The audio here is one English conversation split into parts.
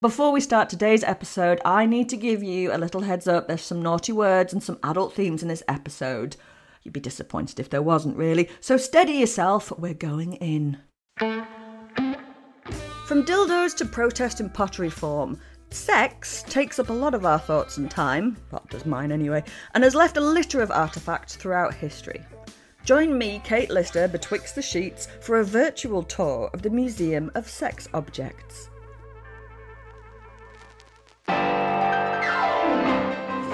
Before we start today's episode, I need to give you a little heads up. There's some naughty words and some adult themes in this episode. You'd be disappointed if there wasn't, really. So steady yourself, we're going in. From dildos to protest in pottery form, sex takes up a lot of our thoughts and time, well, does mine anyway, and has left a litter of artefacts throughout history. Join me, Kate Lister, betwixt the sheets for a virtual tour of the Museum of Sex Objects.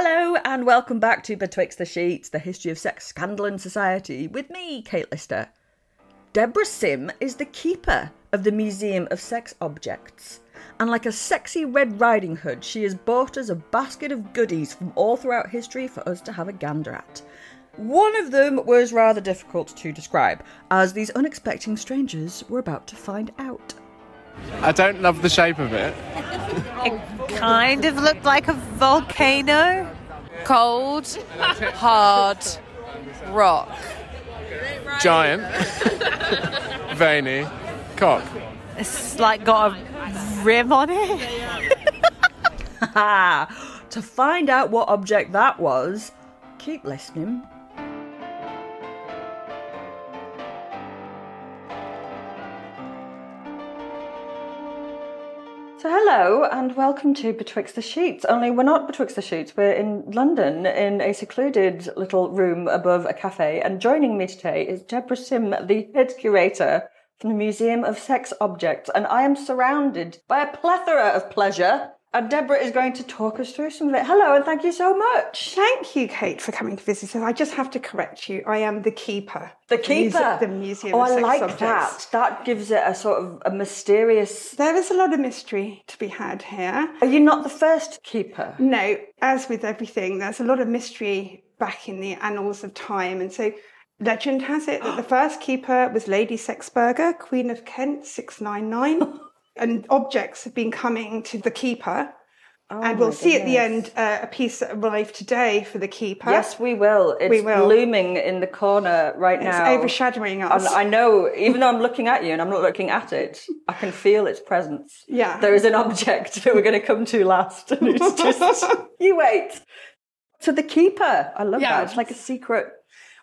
Hello and welcome back to Betwixt the Sheets, the history of sex, scandal and society, with me, Kate Lister. Deborah Sim is the keeper of the Museum of Sex Objects, and like a sexy Red Riding Hood, she has bought us a basket of goodies from all throughout history for us to have a gander at. One of them was rather difficult to describe, as these unexpected strangers were about to find out. I don't love the shape of it. It kind of looked like a volcano. Cold, hard rock. Giant, veiny, cock. It's like got a rim on it. To find out what object that was, keep listening. So, hello and welcome to Betwixt the Sheets. Only we're not Betwixt the Sheets, we're in London in a secluded little room above a cafe. And joining me today is Deborah Sim, the head curator from the Museum of Sex Objects. And I am surrounded by a plethora of pleasure. And Deborah is going to talk us through some of it. Hello and thank you so much. Thank you, Kate, for coming to visit us. I just have to correct you. I am the keeper. The keeper. the Museum Oh, I like Objects. that. That gives it a sort of a mysterious. There is a lot of mystery to be had here. Are you not the first keeper? No, as with everything, there's a lot of mystery back in the annals of time. And so legend has it that the first keeper was Lady Sexburga, Queen of Kent, 699. and objects have been coming to the keeper. Oh and we'll my see at the end uh, a piece that arrived today for the keeper. Yes, we will. It's We will. looming in the corner right It's now. overshadowing us. And. I know, even though I'm looking at you and I'm not looking at it, I can feel its presence. Yeah. There is an object that we're going to come to last. And it's just, you wait. So the keeper, I love Yeah. that. It's like a secret.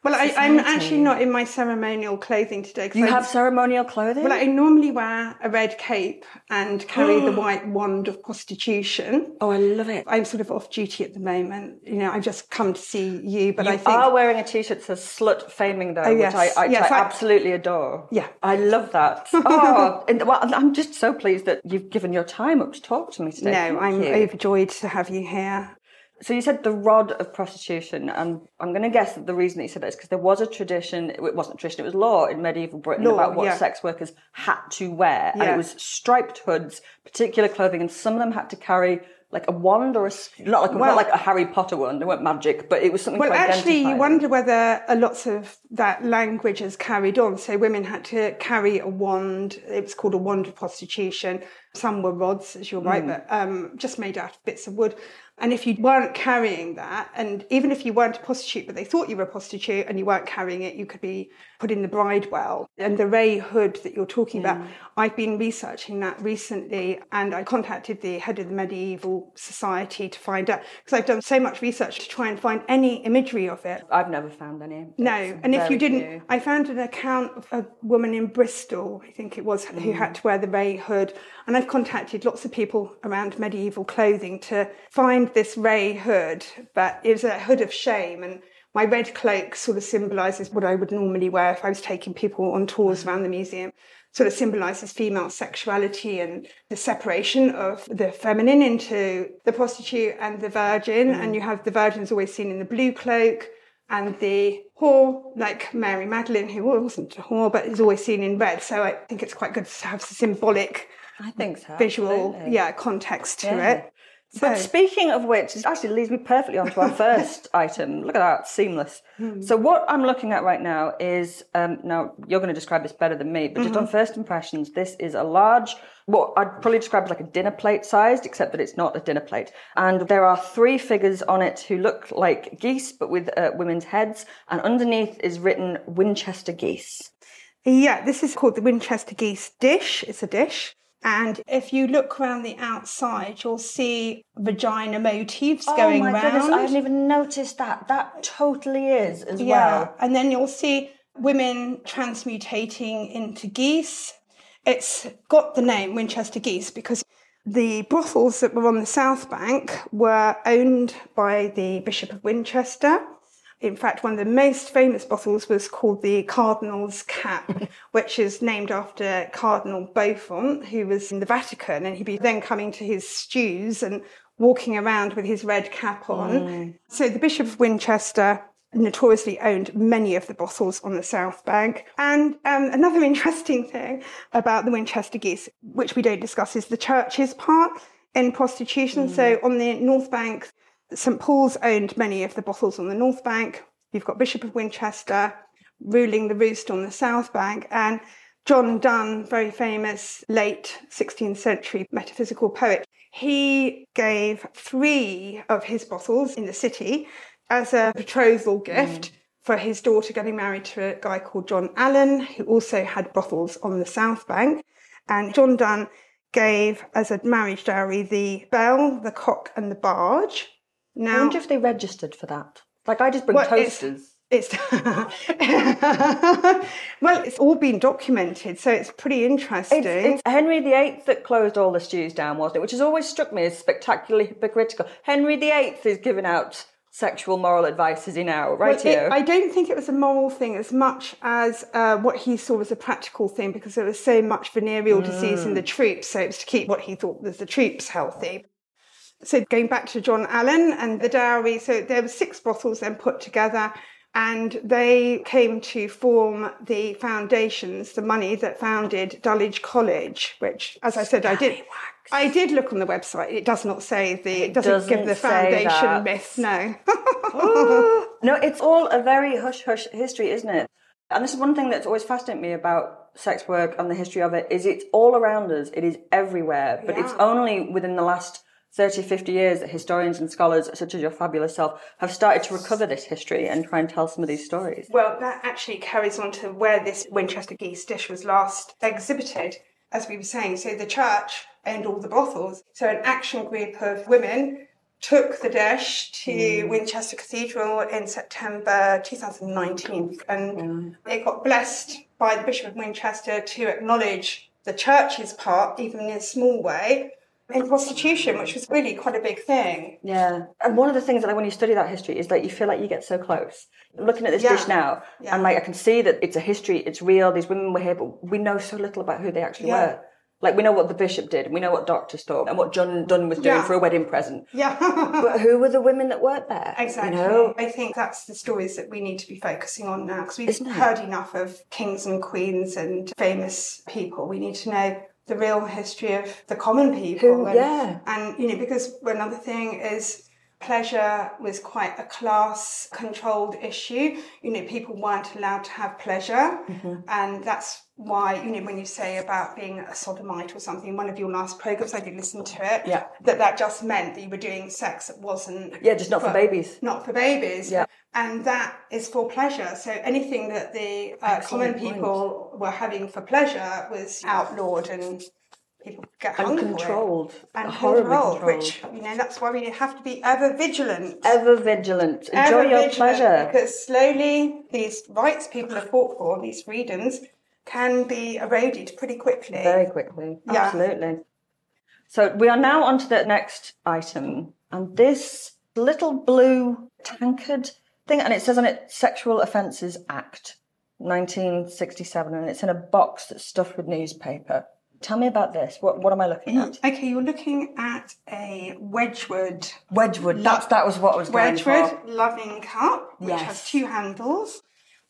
Well, I, I'm actually not in my ceremonial clothing today. You I have ceremonial clothing? Well, I normally wear a red cape and carry the white wand of prostitution. oh, I love it. I'm sort of off duty at the moment. You know, I've just come to see you, but you I think are wearing a t-shirt that says "slut faming" though, Oh, yes. which I, I, Yes, I- absolutely adore. Yeah. I love that. Oh, and, well, I'm just so pleased that you've given your time up to talk to me today. no, Thank I'm you. overjoyed to have you here. So you said the rod of prostitution, and I'm going to guess that the reason that you said that is because there was a tradition. It wasn't a tradition; it was law in medieval Britain Law, about what yeah. sex workers had to wear, and Yeah. it was striped hoods, particular clothing, and some of them had to carry like a wand or a not like Well- not like a Harry Potter wand. They weren't magic, but it was something. Well, actually, you wonder whether a lots of that language has carried on. So women had to carry a wand. It was called a wand of prostitution. Some were rods, as you're right, Mm. but um, just made out of bits of wood. And if you weren't carrying that, and even if you weren't a prostitute, but they thought you were a prostitute and you weren't carrying it, you could be put in the bridewell. And the Ray Hood that you're talking about, I've been researching that recently, and I contacted the head of the Medieval Society to find out because I've done so much research to try and find any imagery of it. I've never found any. No, It's and if you didn't, few. I found an account of a woman in Bristol, I think it was, who Mm. had to wear the Ray hood. And I've contacted lots of people around medieval clothing to find this Ray hood, but it was a hood of shame. And my red cloak sort of symbolises what I would normally wear if I was taking people on tours around the museum. Sort of symbolises female sexuality and the separation of the feminine into the prostitute and the virgin. Mm. And you have the virgin's always seen in the blue cloak and the whore, like Mary Magdalene, who wasn't a whore, but is always seen in red. So I think it's quite good to have symbolic, I think so. visual, absolutely. yeah, context to Yeah. it. But speaking of which, it actually leads me perfectly onto our first item. Look at that, seamless. Hmm. So what I'm looking at right now is um, now you're going to describe this better than me, but just Mm-hmm. on first impressions, this is a large, what I'd probably describe as like a dinner plate sized, except that it's not a dinner plate. And there are three figures on it who look like geese, but with uh, women's heads, and underneath is written Winchester geese. Yeah, this is called the Winchester geese dish. It's a dish. And if you look around the outside, you'll see vagina motifs oh going oh my round. goodness, I hadn't even noticed that. That totally is as well. Yeah, well. and then you'll see women transmutating into geese. It's got the name Winchester Geese because the brothels that were on the South Bank were owned by the Bishop of Winchester. In fact, one of the most famous bottles was called the Cardinal's Cap, which is named after Cardinal Beaufort, who was in the Vatican, and he'd be then coming to his stews and walking around with his red cap on. So the Bishop of Winchester notoriously owned many of the bottles on the South Bank. And um, another interesting thing about the Winchester geese, which we don't discuss, is the church's part in prostitution. So on the North Bank, St Paul's owned many of the brothels on the North Bank. You've got Bishop of Winchester ruling the roost on the South Bank, and John Donne, very famous late 16th century metaphysical poet, he gave three of his brothels in the city as a betrothal gift mm. for his daughter getting married to a guy called John Allen, who also had brothels on the South Bank. And John Donne gave as a marriage dowry the bell, the cock, and the barge. I wonder if they registered for that. Like I just bring Well, toasters. it's well, it's all been documented, so it's pretty interesting. It's, it's Henry VIII that closed all the stews down, wasn't it? Which has always struck me as spectacularly hypocritical. Henry VIII is giving out sexual moral advice, is he now? Right Well, it- I don't think it was a moral thing as much as uh, what he saw as a practical thing because there was so much venereal disease in the Mm. troops, so it was to keep what he thought was the troops healthy. So going back to John Allen and the dowry, so there were six brothels then put together and they came to form the foundations, the money that founded Dulwich College, which, as I said, I did. I did look on the website. It does not say the. It doesn't, give doesn't the foundation myth. No. Oh. No, it's all a very hush hush history, isn't it? And this is one thing that's always fascinated me about sex work and the history of it is it's all around us. It is everywhere, but it's only within the last 30, 50 years that historians and scholars such as your fabulous self have started to recover this history and try and tell some of these stories. Well, that actually carries on to where this Winchester geese dish was last exhibited, as we were saying. So the church owned all the brothels. So an action group of women took the dish to mm. Winchester Cathedral in September 2019, and it got blessed by the Bishop of Winchester to acknowledge the church's part, even in a small way, in prostitution, which was really quite a big thing. Yeah. And one of the things that like, when you study that history is that you feel like you get so close. Looking at this Yeah. dish now, Yeah. and like I can see that it's a history, it's real, these women were here, but we know so little about who they actually Yeah. were. Like we know what the bishop did, and we know what doctors thought, and what John Donne was doing for a wedding present. Yeah. But who were the women that worked there? Exactly. You know? I think that's the stories that we need to be focusing on now because we've Isn't it? heard enough of kings and queens and famous people. We need to know the real history of the common people. Who- and, yeah. And, you know, because another thing is pleasure was quite a class controlled issue. You know, people weren't allowed to have pleasure. Mm-hmm. And that's why, you know, when you say about being a sodomite or something, one of your last programs, I did listen to it, Yeah. that that just meant that you were doing sex that wasn't. Yeah, just not for babies. Not for babies. Yeah. And that is for pleasure. So anything that the uh, common Excellent point. people were having for pleasure was outlawed and people get. Uncontrolled. And controlled. which, you know, that's why we have to be ever vigilant. Ever vigilant. Enjoy Ever your vigilant, pleasure. Because slowly these rights people have fought for, these freedoms, can be eroded pretty quickly. Very quickly. Yeah. Absolutely. So we are now on to the next item. And this little blue tankard thing, and it says on it Sexual Offences Act 1967, and it's in a box that's stuffed with newspaper. Tell me about this. What, what am I looking at? Mm, okay, you're looking at a Wedgwood. Wedgwood. That's, that was what I was going Wedgwood for. loving cup, which Yes. has two handles.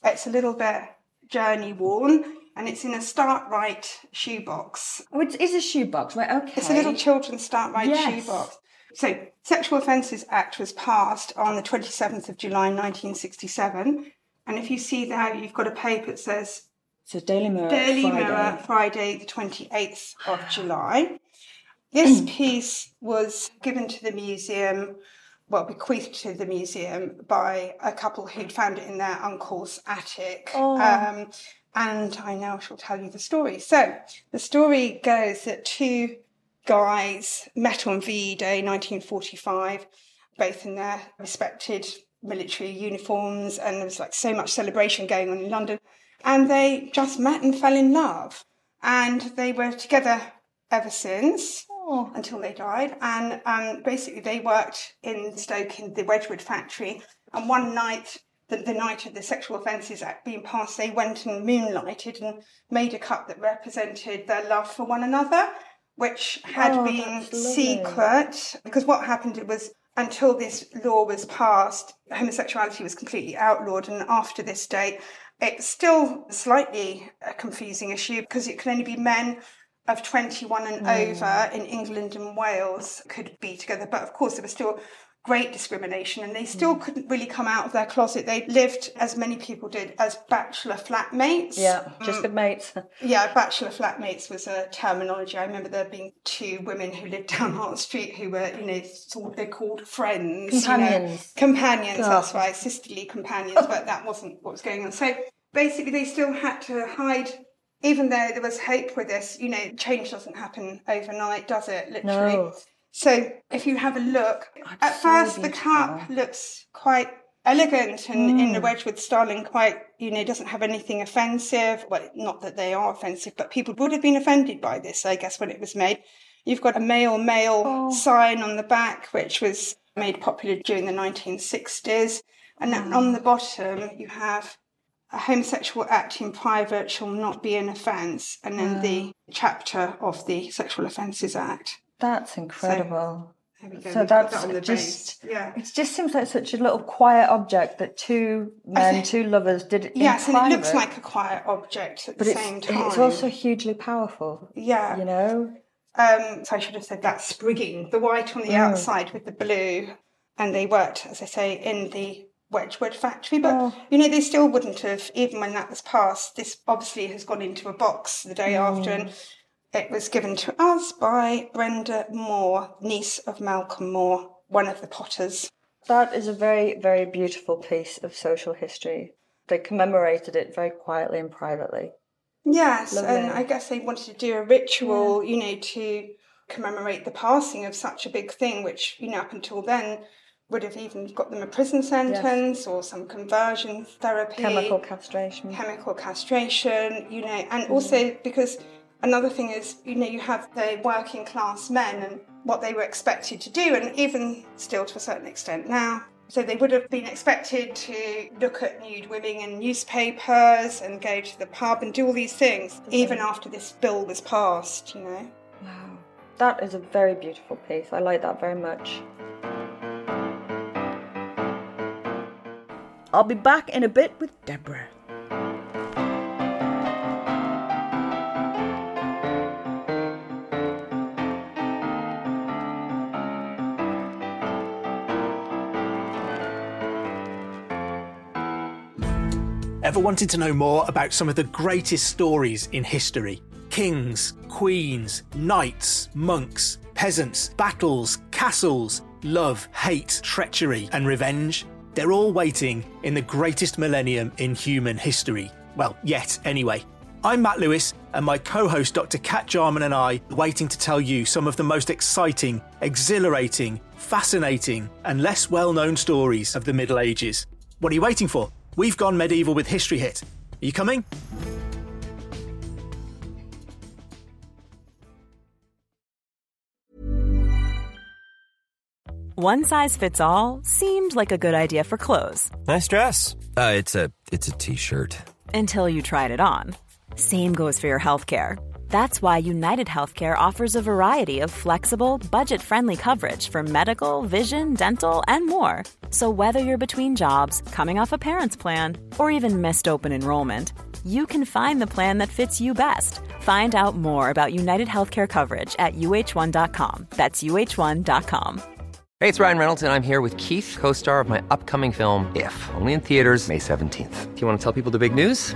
It's a little bit journey worn, and it's in a Start-rite shoebox. Oh, it is a shoebox, right? Okay. It's a little children's Start-rite Yes. shoebox. So, Sexual Offences Act was passed on the 27th of July 1967. And if you see there, you've got a paper that says So Daily Mirror. Daily Friday. Mirror, Friday, the 28th of July. This piece was given to the museum, well, bequeathed to the museum by a couple who'd found it in their uncle's attic. Oh. Um, and I now shall tell you the story. So, the story goes that two guys met on VE Day 1945, both in their respected military uniforms, and there was like so much celebration going on in London. And they just met and fell in love. And they were together ever since until they died. And um, basically, they worked in Stoke in the Wedgwood factory. And one night, the, the night of the Sexual Offences Act being passed, they went and moonlighted and made a cup that represented their love for one another, which had Oh, been secret. Because what happened it was until this law was passed, homosexuality was completely outlawed. And after this date, it's still slightly a confusing issue because it can only be men of 21 and hmm. over in England and Wales could be together. But of course, there was still great discrimination and they still mm. couldn't really come out of their closet. They lived, as many people did, as bachelor flatmates. Yeah, just mm. good mates. Yeah, bachelor flatmates was a terminology. I remember there being two women who lived down Hart Street who were, you know, sort they're called friends. you know. Companions. companions, Oh. that's right, sisterly companions, but that wasn't what was going on. So basically, they still had to hide. Even though there was hope with this, you know, change doesn't happen overnight, does it? Literally. No. So if you have a look, at so first the cup looks quite elegant and in Mm. the Wedgwood style and quite, you know, doesn't have anything offensive. Well, not that they are offensive, but people would have been offended by this, I guess, when it was made. You've got a male male Oh. sign on the back, which was made popular during the 1960s. And then Mm. on the bottom, you have a homosexual act in private shall not be an offence, and then the chapter of the Sexual Offences Act. That's incredible. There we go. So that's that the just yeah. It just seems like such a little quiet object that two men, two lovers did it. Yes, and it looks like a quiet object at but the same time. it's also hugely powerful. yeah. You know, Um, so I should have said that sprigging the white on the Mm. outside with the blue, and they worked, as I say, in the Wedgwood factory. But Oh. you know, they still wouldn't have, even when that was passed. This obviously has gone into a box the day after, Mm. and it was given to us by Brenda Moore, niece of Malcolm Moore, one of the Potters. that is a very, very beautiful piece of social history. They commemorated it very quietly and privately. Yes, Lovely. and I guess they wanted to do a ritual, you know, to commemorate the passing of such a big thing, which, you know, up until then would have even got them a prison sentence or some conversion therapy. Chemical castration. Chemical castration, you know, and mm-hmm. also because another thing is, you know, you have the working class men and what they were expected to do, and even still to a certain extent now. So they would have been expected to look at nude women in newspapers and go to the pub and do all these things, even after this bill was passed, you know. Wow. That is a very beautiful piece. I like that very much. I'll be back in a bit with Deborah. Ever wanted to know more about some of the greatest stories in history? Kings, queens, knights, monks, peasants, battles, castles, love, hate, treachery, and revenge? They're all waiting in the greatest millennium in human history. Well, yet, anyway. I'm Matt Lewis, and my co host Dr. Kat Jarman and I are waiting to tell you some of the most exciting, exhilarating, fascinating, and less well known stories of the Middle Ages. What are you waiting for? We've gone medieval with History Hit. Are you coming? One size fits all seemed like a good idea for clothes Nice dress. Uh, it's a it's a t-shirt. until you tried it on. Same goes for your healthcare. That's why United Healthcare offers a variety of flexible, budget friendly coverage for medical, vision, dental, and more. So, whether you're between jobs, coming off a parent's plan, or even missed open enrollment, you can find the plan that fits you best. Find out more about United Healthcare coverage at uhc.com. That's uhc.com. Hey, it's Ryan Reynolds, and I'm here with Keith, co star of my upcoming film, If, only in theaters, May 17th. Do you want to tell people the big news?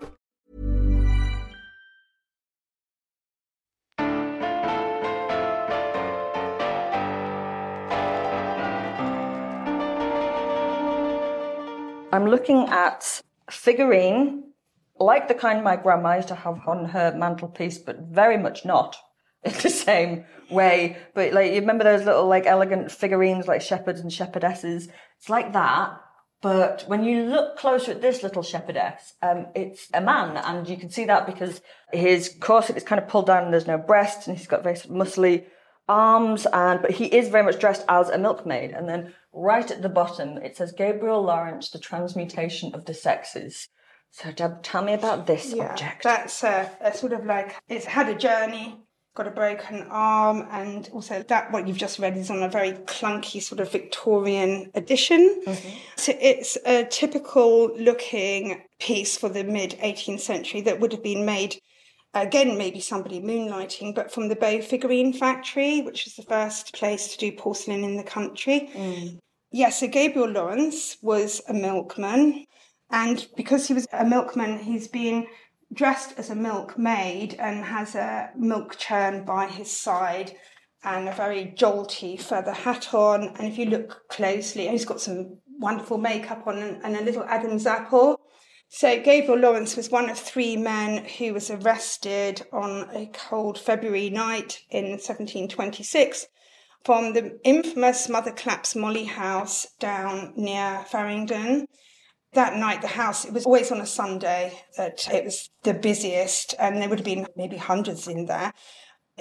I'm looking at figurine, like the kind my grandma used to have on her mantelpiece, but very much not in the same way. But like, you remember those little like elegant figurines like shepherds and shepherdesses? It's like that. But when you look closer at this little shepherdess, um, it's a man, and you can see that because his corset is kind of pulled down and there's no breast, and he's got very muscly arms, and but he is very much dressed as a milkmaid. And then right at the bottom, it says Gabriel Lawrence, the transmutation of the sexes. So, Deb, tell me about this Yeah, object. that's a, a sort of like it's had a journey, got a broken arm, and also that what you've just read is on a very clunky sort of Victorian edition. Mm-hmm. So it's a typical looking piece for the mid 18th century that would have been made. Again, maybe somebody moonlighting, but from the Bow Figurine Factory, which is the first place to do porcelain in the country. Mm. Yes, so Gabriel Lawrence was a milkman, and because he was a milkman, he's been dressed as a milkmaid and has a milk churn by his side and a very jolty feather hat on. And if you look closely, he's got some wonderful makeup on and, and a little Adam's apple. So Gabriel Lawrence was one of three men who was arrested on a cold February night in 1726 from the infamous Mother Clapp's Molly House down near Farringdon. That night, the house, it was always on a Sunday that it was the busiest, and there would have been maybe hundreds in there.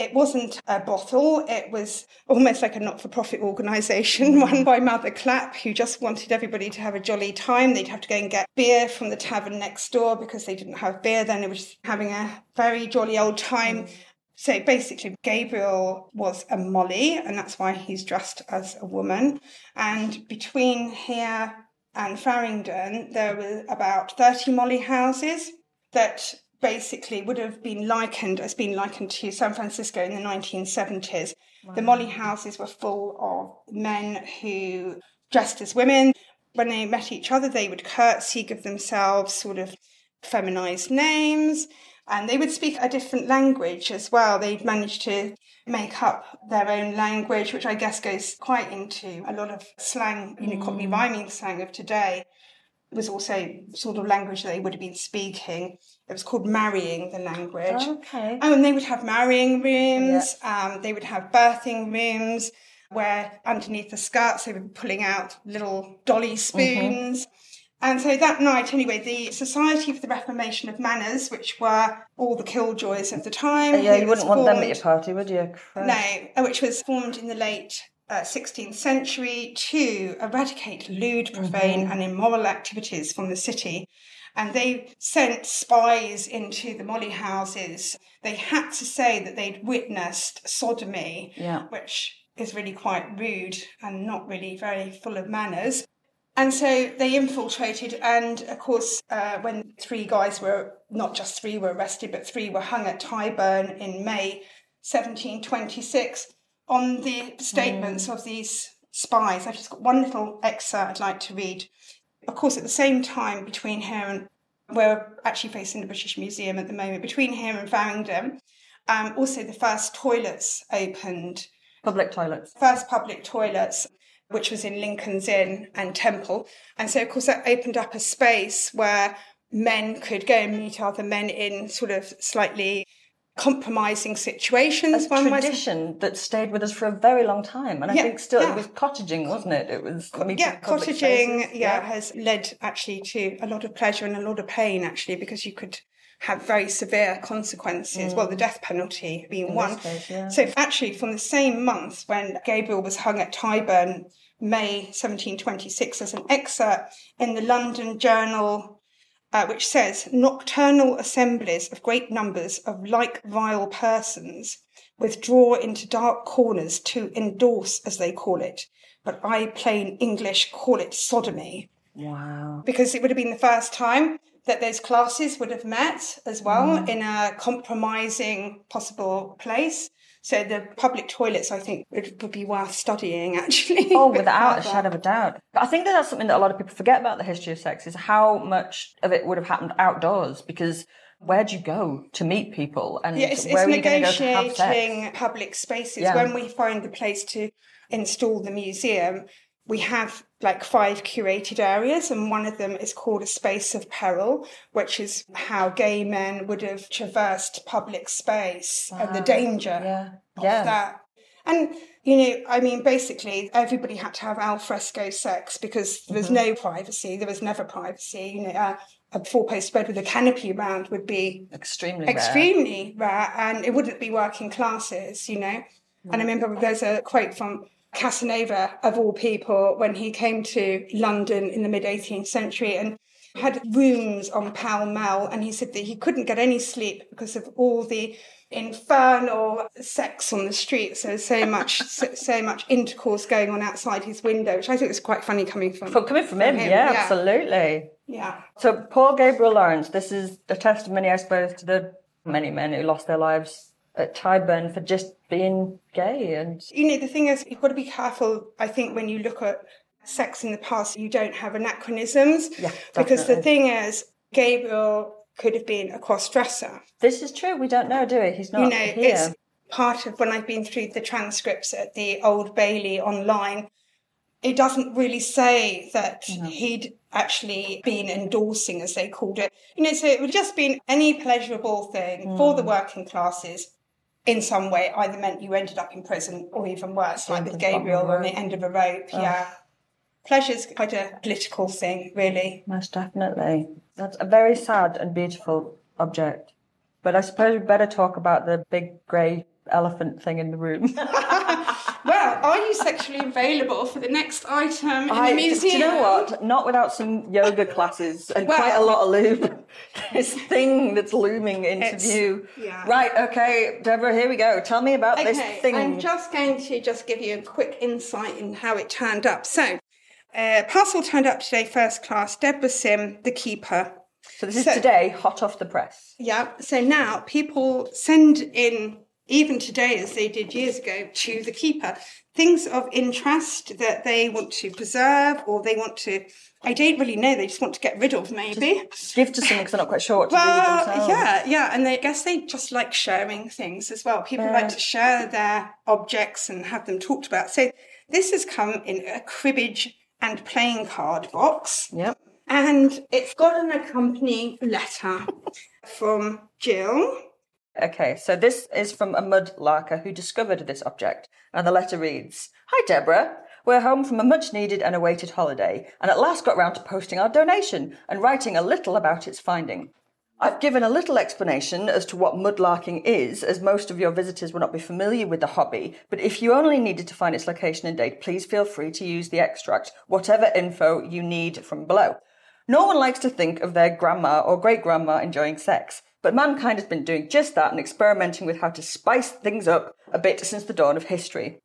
It wasn't a brothel, it was almost like a not for profit organisation run by Mother Clapp, who just wanted everybody to have a jolly time. They'd have to go and get beer from the tavern next door because they didn't have beer then. They were just having a very jolly old time. Mm. So basically, Gabriel was a Molly, and that's why he's dressed as a woman. And between here and Farringdon, there were about 30 Molly houses that basically would have been likened, as being likened to San Francisco in the 1970s. The Molly houses were full of men who dressed as women. When they met each other, they would curtsy, give themselves sort of feminized names, and they would speak a different language as well. They'd managed to make up their own language, which I guess goes quite into a lot of slang, you know, Cockney mm. rhyming slang of today. Was also sort of language that they would have been speaking. It was called marrying the language. Okay. Oh, and they would have marrying rooms, um, they would have birthing rooms where underneath the skirts they were pulling out little dolly spoons. And so that night, anyway, the Society for the Reformation of Manners, which were all the killjoys of the time. yeah, you wouldn't want them at your party, would you? no, uh, which was formed in the late uh, 16th century to eradicate lewd, profane, Mhm. and immoral activities from the city. And they sent spies into the molly houses. They had to say that they'd witnessed sodomy, Yeah. which is really quite rude and not really very full of manners. And so they infiltrated, and of course, uh, when three guys were not just three were arrested, but three were hung at Tyburn in May 1726 on the statements of these spies. I've just got one little excerpt I'd like to read. Of course, at the same time, between here and we're actually facing the British Museum at the moment, between here and Farringdon, um, also the first toilets opened Public toilets. first public toilets, which was in Lincoln's Inn and Temple. And so, of course, that opened up a space where men could go and meet other men in sort of slightly compromising situations. A tradition that stayed with us for a very long time, and I Yeah, think still yeah. it was cottaging, wasn't it? It was yeah, cottaging, spaces. yeah, has led actually to a lot of pleasure and a lot of pain, actually, because you could have very severe consequences. Mm. Well, the death penalty being In one. case, yeah. So, actually, from the same month when Gabriel was hung at Tyburn, May 1726, there's an excerpt in the London Journal uh, which says nocturnal assemblies of great numbers of like vile persons withdraw into dark corners to endorse, as they call it, but I plain English call it sodomy, Wow. because it would have been the first time that those classes would have met as well Mm. in a compromising possible place. So the public toilets, I think, would, would be worth studying actually. Oh, without a shadow of a doubt. But I think that that's something that a lot of people forget about the history of sex is how much of it would have happened outdoors because where do you go to meet people and Yeah, it's, where it's are you go negotiating public spaces. Yeah. When we find the place to install the museum, we have like five curated areas, and one of them is called a space of peril, which is how gay men would have traversed public space and the danger Yeah. of Yeah. that. And you know, I mean, basically, everybody had to have al fresco sex because there was Mhm. no privacy. There was never privacy. You know, uh, a four-post bed with a canopy around would be Extremely extremely rare, and it wouldn't be working classes, you know. And I remember there's a quote from Casanova, of all people, when he came to London in the mid 18th century and had rooms on Pall Mall, and he said that he couldn't get any sleep because of all the infernal sex on the streets. There's so much, so, so much intercourse going on outside his window, which I think was quite funny coming from From, coming from him, yeah, absolutely. Yeah. So Paul Gabriel Lawrence, this is a testimony, I suppose, to the many men who lost their lives at Tyburn for just being gay and You know, the thing is, you've got to be careful, I think, when you look at sex in the past, you don't have anachronisms. Yeah, Because the thing is, Gabriel could have been a cross dresser. This is true. We don't know, do we? He's not You know, here. it's part of when I've been through the transcripts at the Old Bailey online. It doesn't really say that he'd actually been endorsing, as they called it. You know, so it would just been any pleasurable thing for Mm. the working classes in some way, either meant you ended up in prison or even worse, like with the bottom of Gabriel on the end of a rope. Oh. Yeah. Pleasure's quite a political thing, really. Most definitely. That's a very sad and beautiful object. But I suppose we better talk about the big grey elephant thing in the room. Well, are you sexually available for the next item in I- the museum? Do you know what? Not without some yoga classes and Well- quite a lot of lube. this thing that's looming into view. yeah. Right, okay, Deborah, here we go. Tell me about this thing. I'm just going to just give you a quick insight in how it turned up. So, uh, parcel turned up today, first class. Deborah Sim, the keeper. So this is today, hot off the press. Yeah. So now people send in, even today as they did years ago, to the keeper things of interest that they want to preserve or they want to. I don't really know. They just want to get rid of, maybe. Just Give to someone because they're not quite sure what to do with Well, themselves. yeah, yeah, and they I guess they just like sharing things as well. People Yeah. like to share their objects and have them talked about. So this has come in a cribbage and playing card box. Yep. And it's got an accompanying letter from Jill. Okay, so this is from a mud larker who discovered this object, and the letter reads Hi, Deborah. We're home from a much needed and awaited holiday, and at last got round to posting our donation and writing a little about its finding. I've given a little explanation as to what mudlarking is, as most of your visitors will not be familiar with the hobby, but if you only needed to find its location and date, please feel free to use the extract, whatever info you need from below. No one likes to think of their grandma or great grandma enjoying sex, but mankind has been doing just that and experimenting with how to spice things up a bit since the dawn of history.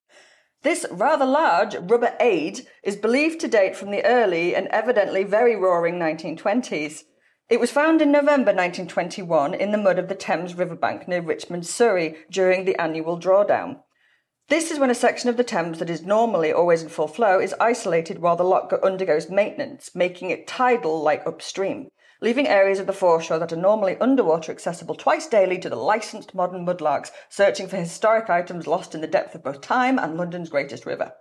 This rather large rubber aid is believed to date from the early and evidently very roaring 1920s. It was found in November 1921 in the mud of the Thames riverbank near Richmond, Surrey, during the annual drawdown. This is when a section of the Thames that is normally always in full flow is isolated while the lock undergoes maintenance, making it tidal like upstream, leaving areas of the foreshore that are normally underwater accessible twice daily to the licensed modern mudlarks searching for historic items lost in the depth of both time and London's greatest river.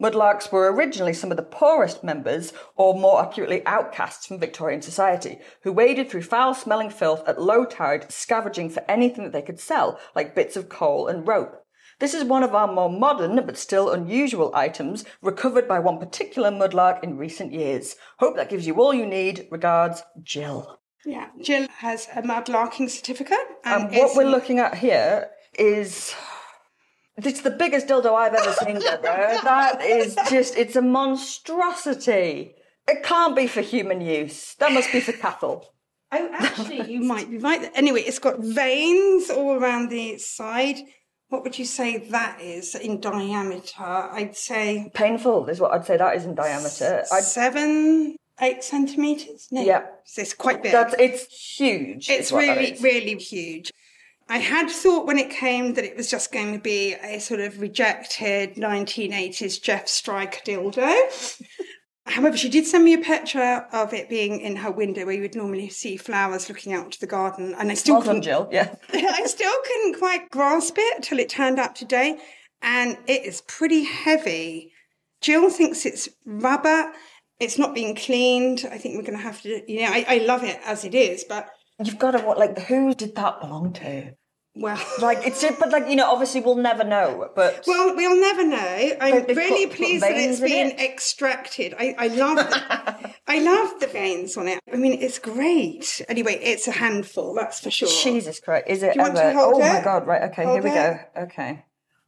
Mudlarks were originally some of the poorest members, or more accurately outcasts from Victorian society, who waded through foul smelling filth at low tide, scavenging for anything that they could sell, like bits of coal and rope. This is one of our more modern but still unusual items recovered by one particular mudlark in recent years. Hope that gives you all you need. Regards, Jill. Yeah, Jill has a mudlarking certificate. And what we're looking at here is. It's the biggest dildo I've ever seen, Deborah. that is just, it's a monstrosity. It can't be for human use. That must be for cattle. Oh, actually, you might be right. Anyway, it's got veins all around the side. What would you say that is in diameter? I'd say Painful is what I'd say that is in diameter. I'd, seven, eight centimeters. No, Yeah. so it's quite big. That's, it's huge. It's is what that really, really huge. I had thought when it came that it was just going to be a sort of rejected 1980s Jeff Stryker dildo. However, she did send me a picture of it being in her window where you would normally see flowers looking out to the garden. And I still Well couldn't, Jill. Yeah. I still couldn't quite grasp it till it turned up today. And it is pretty heavy. Jill thinks it's rubber. It's not being cleaned. I think we're going to have to, you know, I, I love it as it is, but You've got to what like who did that belong to? Well, Like it's it but like you know obviously we'll never know. But Well, we'll never know. I'm really put- put pleased that it's been it. extracted. I, I love the, I love the veins on it. I mean, it's great. Anyway, it's a handful, that's for sure. Jesus Christ, is it Do you want ever? to hold oh my god! Right, okay, Hold here we it? go. Okay.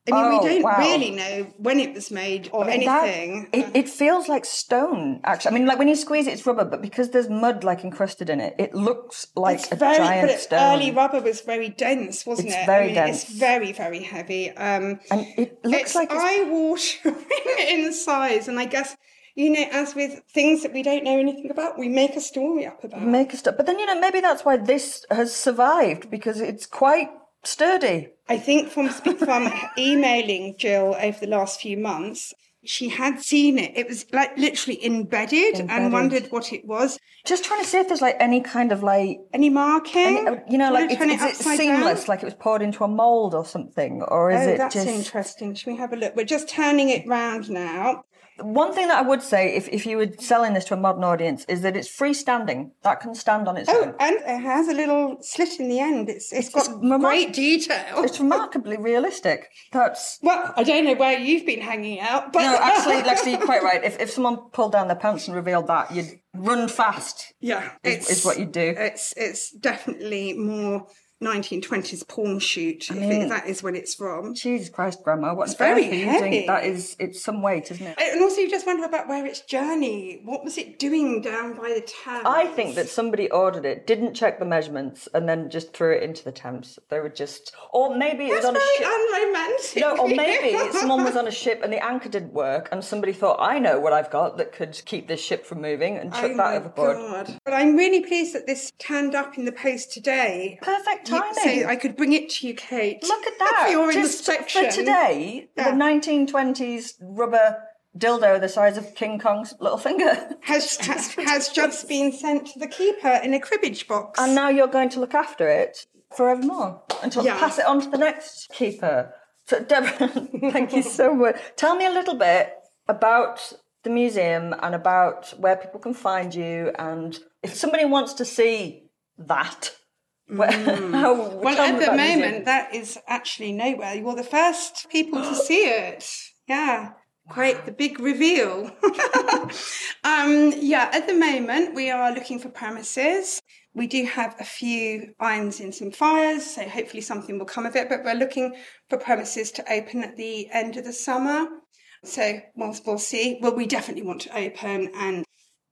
I mean, Oh, we don't wow. really know when it was made or I mean, that- anything. it, it feels like stone, actually. I mean, like when you squeeze it, it's rubber, but because there's mud like encrusted in it, it looks like it's a very, giant but stone. early rubber was very dense, wasn't It's it? very I mean, dense. It's very, very heavy. Um, and it looks it's like eye-watering in size, and I guess you know, as with things that we don't know anything about, we make a story up about. make a stuff. But then you know maybe that's why this has survived because it's quite sturdy. I think from from emailing Jill over the last few months, she had seen it. It was like literally embedded, Embedded. and wondered what it was. Just trying to see if there's like any kind of like Any marking? any- uh, you know, like it's, it is it seamless, down? like it was poured into a mold or something, or is oh, it that's just interesting. Should we have a look? We're just turning it round now. One thing that I would say, if, if you were selling this to a modern audience, is that it's freestanding. That can stand on its Oh, own. and it has a little slit in the end. It's it's got remar- great detail. It's remarkably realistic. That's Well, I don't know where you've been hanging out, but no, actually, actually, you're quite right. If if someone pulled down their pants and revealed that, you'd run fast. yeah, is- is what you do. It's it's definitely more 1920s porn shoot. I mean- it, that is when it's from. Jesus Christ, Grandma, what's It's very heavy. That is, it's some weight, isn't it? And also, you just wonder about where its journey. What was it doing down by the Thames? I think that somebody ordered it, didn't check the measurements, and then just threw it into the Thames. They were just, or maybe it was That's on a ship. unromantic. No, or maybe someone was on a ship and the anchor didn't work, and somebody thought, I know what I've got that could keep this ship from moving, and chuck Oh that overboard. God. But I'm really pleased that this turned up in the post today. Perfect You- timing. So I could bring it to you, Kate. Look at that. For your Just inspection. for today, Yeah. the 1920s rubber dildo the size of King Kong's little finger. Has, has, has just been sent to the keeper in a cribbage box. And now you're going to look after it forevermore until Yeah. pass it on to the next keeper. So, Deborah, thank you so much. Tell me a little bit about the museum and about where people can find you. And if somebody wants to see that, how, Well, at the moment, museum. that is actually nowhere. You're the first people to see it. Yeah. Great, the big reveal. um, yeah, at the moment, we are looking for premises. We do have a few irons in some fires, so hopefully something will come of it, but we're looking for premises to open at the end of the summer. So we'll, we'll see. Well, we definitely want to open, and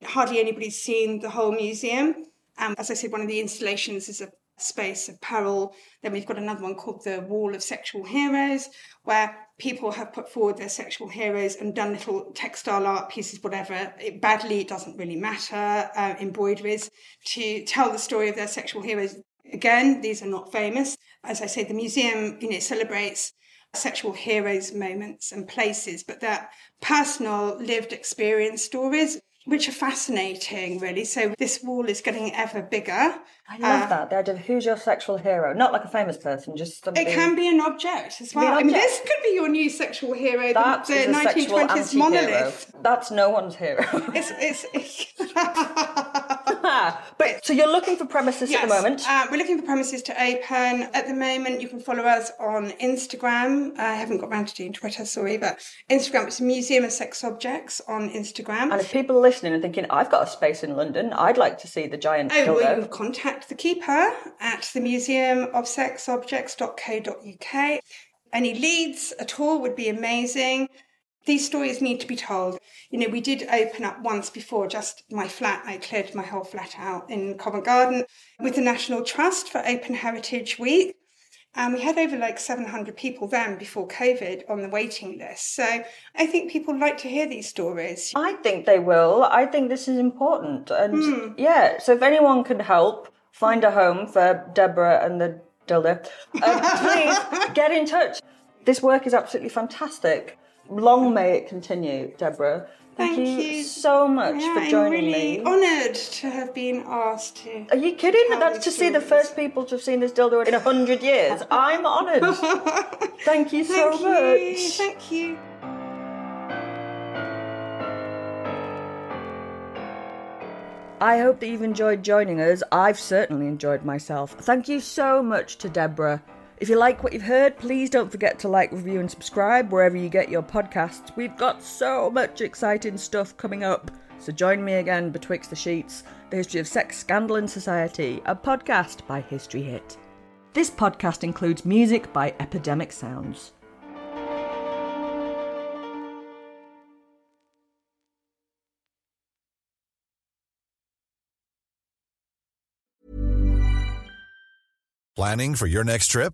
hardly anybody's seen the whole museum. Um, as I said, one of the installations is a space of peril. Then we've got another one called the Wall of Sexual Heroes, where people have put forward their sexual heroes and done little textile art pieces, whatever. It, badly, it doesn't really matter. Uh, embroideries to tell the story of their sexual heroes. Again, these are not famous. As I say, the museum, you know, celebrates sexual heroes moments and places, but they're personal lived experience stories, which are fascinating, really. So this wall is getting ever bigger. I love Uh, that. The idea of who's your sexual hero, not like a famous person, just somebody. It can be an object as Can be an well. I mean, this could be your new sexual hero, the, That the 1920s anti-hero. monolith. That's no one's hero. It's, it's, it's but so you're looking for premises at the moment. Uh, we're looking for premises to open. At the moment, you can follow us on Instagram. I haven't got around to doing Twitter, sorry, but Instagram, it's Museum of Sex Objects on Instagram. And if people are listening and thinking, I've got a space in London, I'd like to see the giant Oh, well, dildo. you can contact the keeper at the Museum of Sex Objects.co.uk. Any leads at all would be amazing. These stories need to be told. You know, we did open up once before, just my flat. I cleared my whole flat out in Covent Garden with the National Trust for Open Heritage Week. And we had over like 700 people then before COVID on the waiting list. So I think people like to hear these stories. I think they will. I think this is important. And Hmm. yeah, so if anyone can help find a home for Deborah and the dildo, uh, please get in touch. This work is absolutely fantastic. Long may it continue, Deborah. Thank, Thank you, you. so much Yeah, for joining me. I'm really me. honoured to have been asked to. Are you kidding? That's to see the first people to have seen this dildo in a hundred years. I'm honoured. Thank you so Thank much. you. Thank you. I hope that you've enjoyed joining us. I've certainly enjoyed myself. Thank you so much to Deborah. If you like what you've heard, please don't forget to like, review, and subscribe wherever you get your podcasts. We've got so much exciting stuff coming up. So join me again betwixt the sheets, the history of sex, scandal, and society, a podcast by History Hit. This podcast includes music by Epidemic Sounds. Planning for your next trip?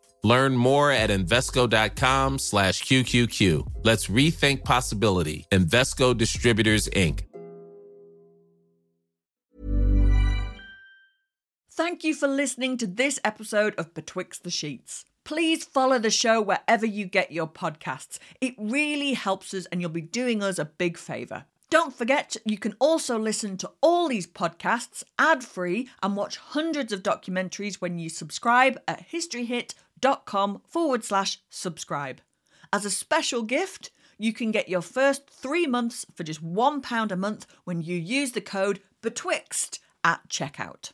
Learn more at Invesco.com slash QQQ. Let's rethink possibility. Invesco Distributors, Inc. Thank you for listening to this episode of Betwixt the Sheets. Please follow the show wherever you get your podcasts. It really helps us and you'll be doing us a big favour. Don't forget, you can also listen to all these podcasts ad free and watch hundreds of documentaries when you subscribe at historyhit.com forward slash subscribe. As a special gift, you can get your first three months for just £1 a month when you use the code BETWIXT at checkout.